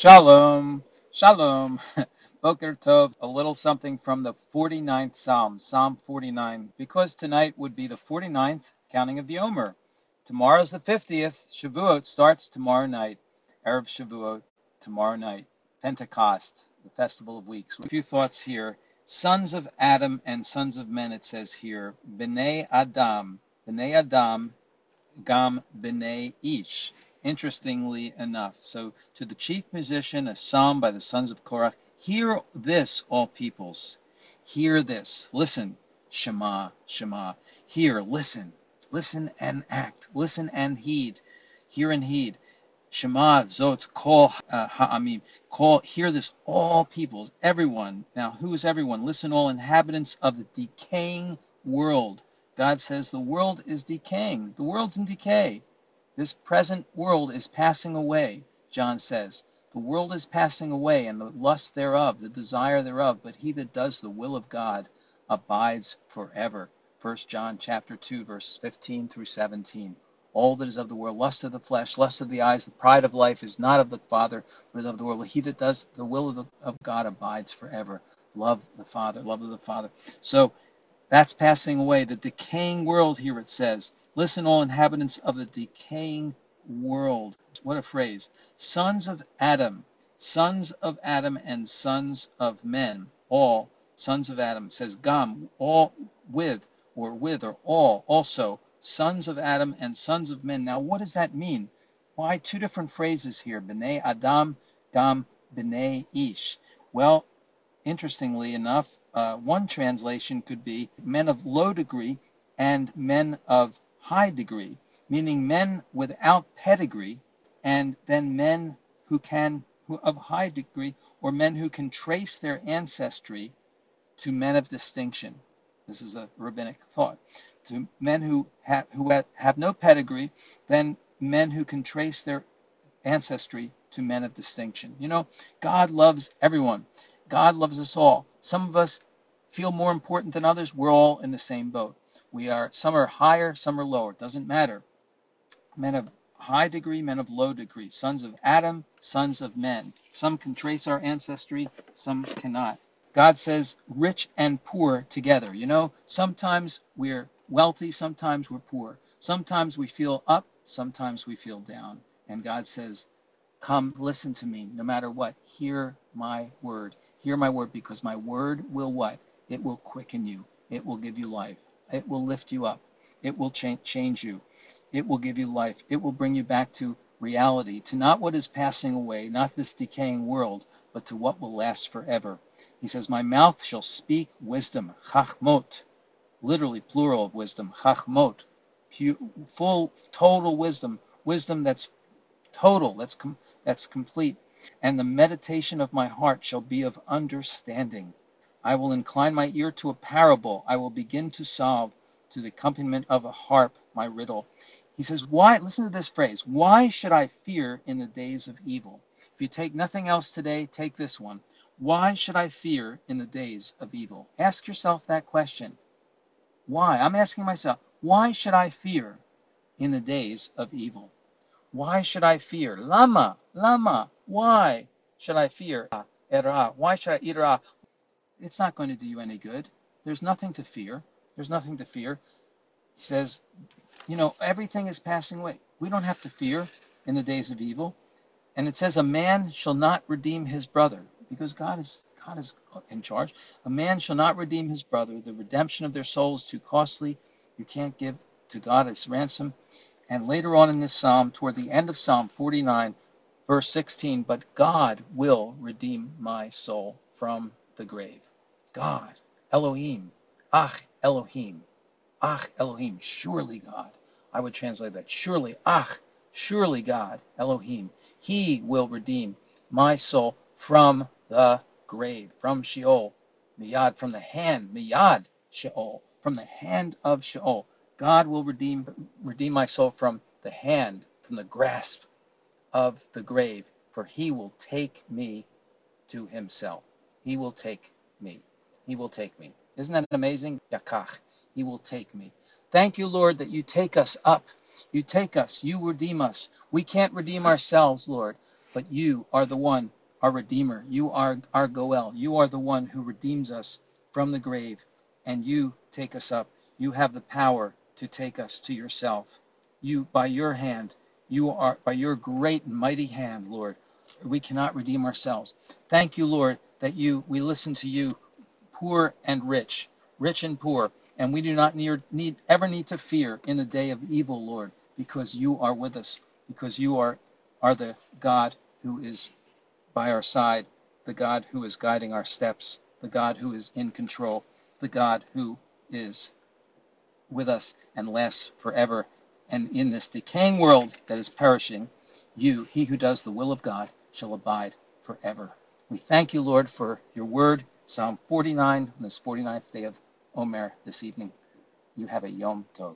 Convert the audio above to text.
Shalom, shalom. Boker Tov, a little something from the 49th Psalm, Psalm 49, because tonight would be the 49th counting of the Omer. Tomorrow's the 50th. Shavuot starts tomorrow night. Erev Shavuot, tomorrow night. Pentecost, the festival of weeks. A few thoughts here. Sons of Adam and sons of men, it says here. B'nai Adam, B'nai Adam, Gam B'nai Ish interestingly enough. So, to the chief musician, a psalm by the sons of Korah Hear this, all peoples. Hear this. Listen. Shema, Shema. Hear, listen. Listen and act. Listen and heed. Hear and heed. Shema, Zot, call uh, Ha'amim. Call, hear this, all peoples, everyone. Now, who is everyone? Listen, all inhabitants of the decaying world. God says the world is decaying. The world's in decay. This present world is passing away, John says. The world is passing away, and the lust thereof, the desire thereof, but he that does the will of God abides forever. 1 John chapter 2, verse 15 through 17. All that is of the world, lust of the flesh, lust of the eyes, the pride of life is not of the Father, but is of the world. But he that does the will of, the, of God abides forever. Love the Father, love of the Father. So that's passing away. The decaying world here it says. Listen, all inhabitants of the decaying world. What a phrase. Sons of Adam, sons of Adam and sons of men. All sons of Adam says Gam, all with or with or all also sons of Adam and sons of men. Now what does that mean? Why two different phrases here? B'nai Adam, Gam, B'nai Ish. Well, interestingly enough, uh, one translation could be men of low degree and men of high degree, meaning men without pedigree, and then men who can who of high degree, or men who can trace their ancestry to men of distinction. This is a rabbinic thought. To men who who have no pedigree, then men who can trace their ancestry to men of distinction. You know, God loves everyone. God loves us all. Some of us feel more important than others. We're all in the same boat. We are some are higher, some are lower. It doesn't matter. Men of high degree, men of low degree, sons of Adam, sons of men. Some can trace our ancestry, some cannot. God says rich and poor together. You know, sometimes we're wealthy, sometimes we're poor. Sometimes we feel up, sometimes we feel down. And God says, Come, listen to me, no matter what. Hear my word. Hear my word, because my word will what? It will quicken you. It will give you life. It will lift you up. It will change, change you. It will give you life. It will bring you back to reality, to not what is passing away, not this decaying world, but to what will last forever. He says, My mouth shall speak wisdom, chachmot, literally plural of wisdom, chachmot, full, total wisdom, wisdom that's total, that's, com- that's complete and the meditation of my heart shall be of understanding. I will incline my ear to a parable. I will begin to solve to the accompaniment of a harp my riddle. He says, Why, listen to this phrase, why should I fear in the days of evil? If you take nothing else today, take this one. Why should I fear in the days of evil? Ask yourself that question. Why? I'm asking myself, why should I fear in the days of evil? Why should I fear? Lama, lama. Why should I fear? Why should I ira? It's not going to do you any good. There's nothing to fear. There's nothing to fear. He says, you know, everything is passing away. We don't have to fear in the days of evil. And it says, a man shall not redeem his brother, because God is God is in charge. A man shall not redeem his brother. The redemption of their soul is too costly. You can't give to God as ransom. And later on in this psalm, toward the end of Psalm 49, verse 16, but God will redeem my soul from the grave. God, Elohim, Ach Elohim, Ach Elohim, surely God. I would translate that surely, Ach, surely God, Elohim, He will redeem my soul from the grave, from Sheol, Miyad, from the hand, Miyad, Sheol, from the hand of Sheol. God will redeem redeem my soul from the hand, from the grasp of the grave, for he will take me to himself. He will take me. He will take me. Isn't that amazing? Yakach. He will take me. Thank you, Lord, that you take us up. You take us. You redeem us. We can't redeem ourselves, Lord. but you are the one, our Redeemer. You are our Goel. You are the one who redeems us from the grave, and you take us up. You have the power to take us to yourself. You, by your hand, you are, by your great and mighty hand, Lord, we cannot redeem ourselves. Thank you, Lord, that you, we listen to you, poor and rich, rich and poor, and we do not need, need ever need to fear in the day of evil, Lord, because you are with us, because you are, are the God who is by our side, the God who is guiding our steps, the God who is in control, the God who is with us and lasts forever. And in this decaying world that is perishing, you, he who does the will of God, shall abide forever. We thank you, Lord, for your word, Psalm 49, on this 49th day of Omer this evening. You have a Yom Tov.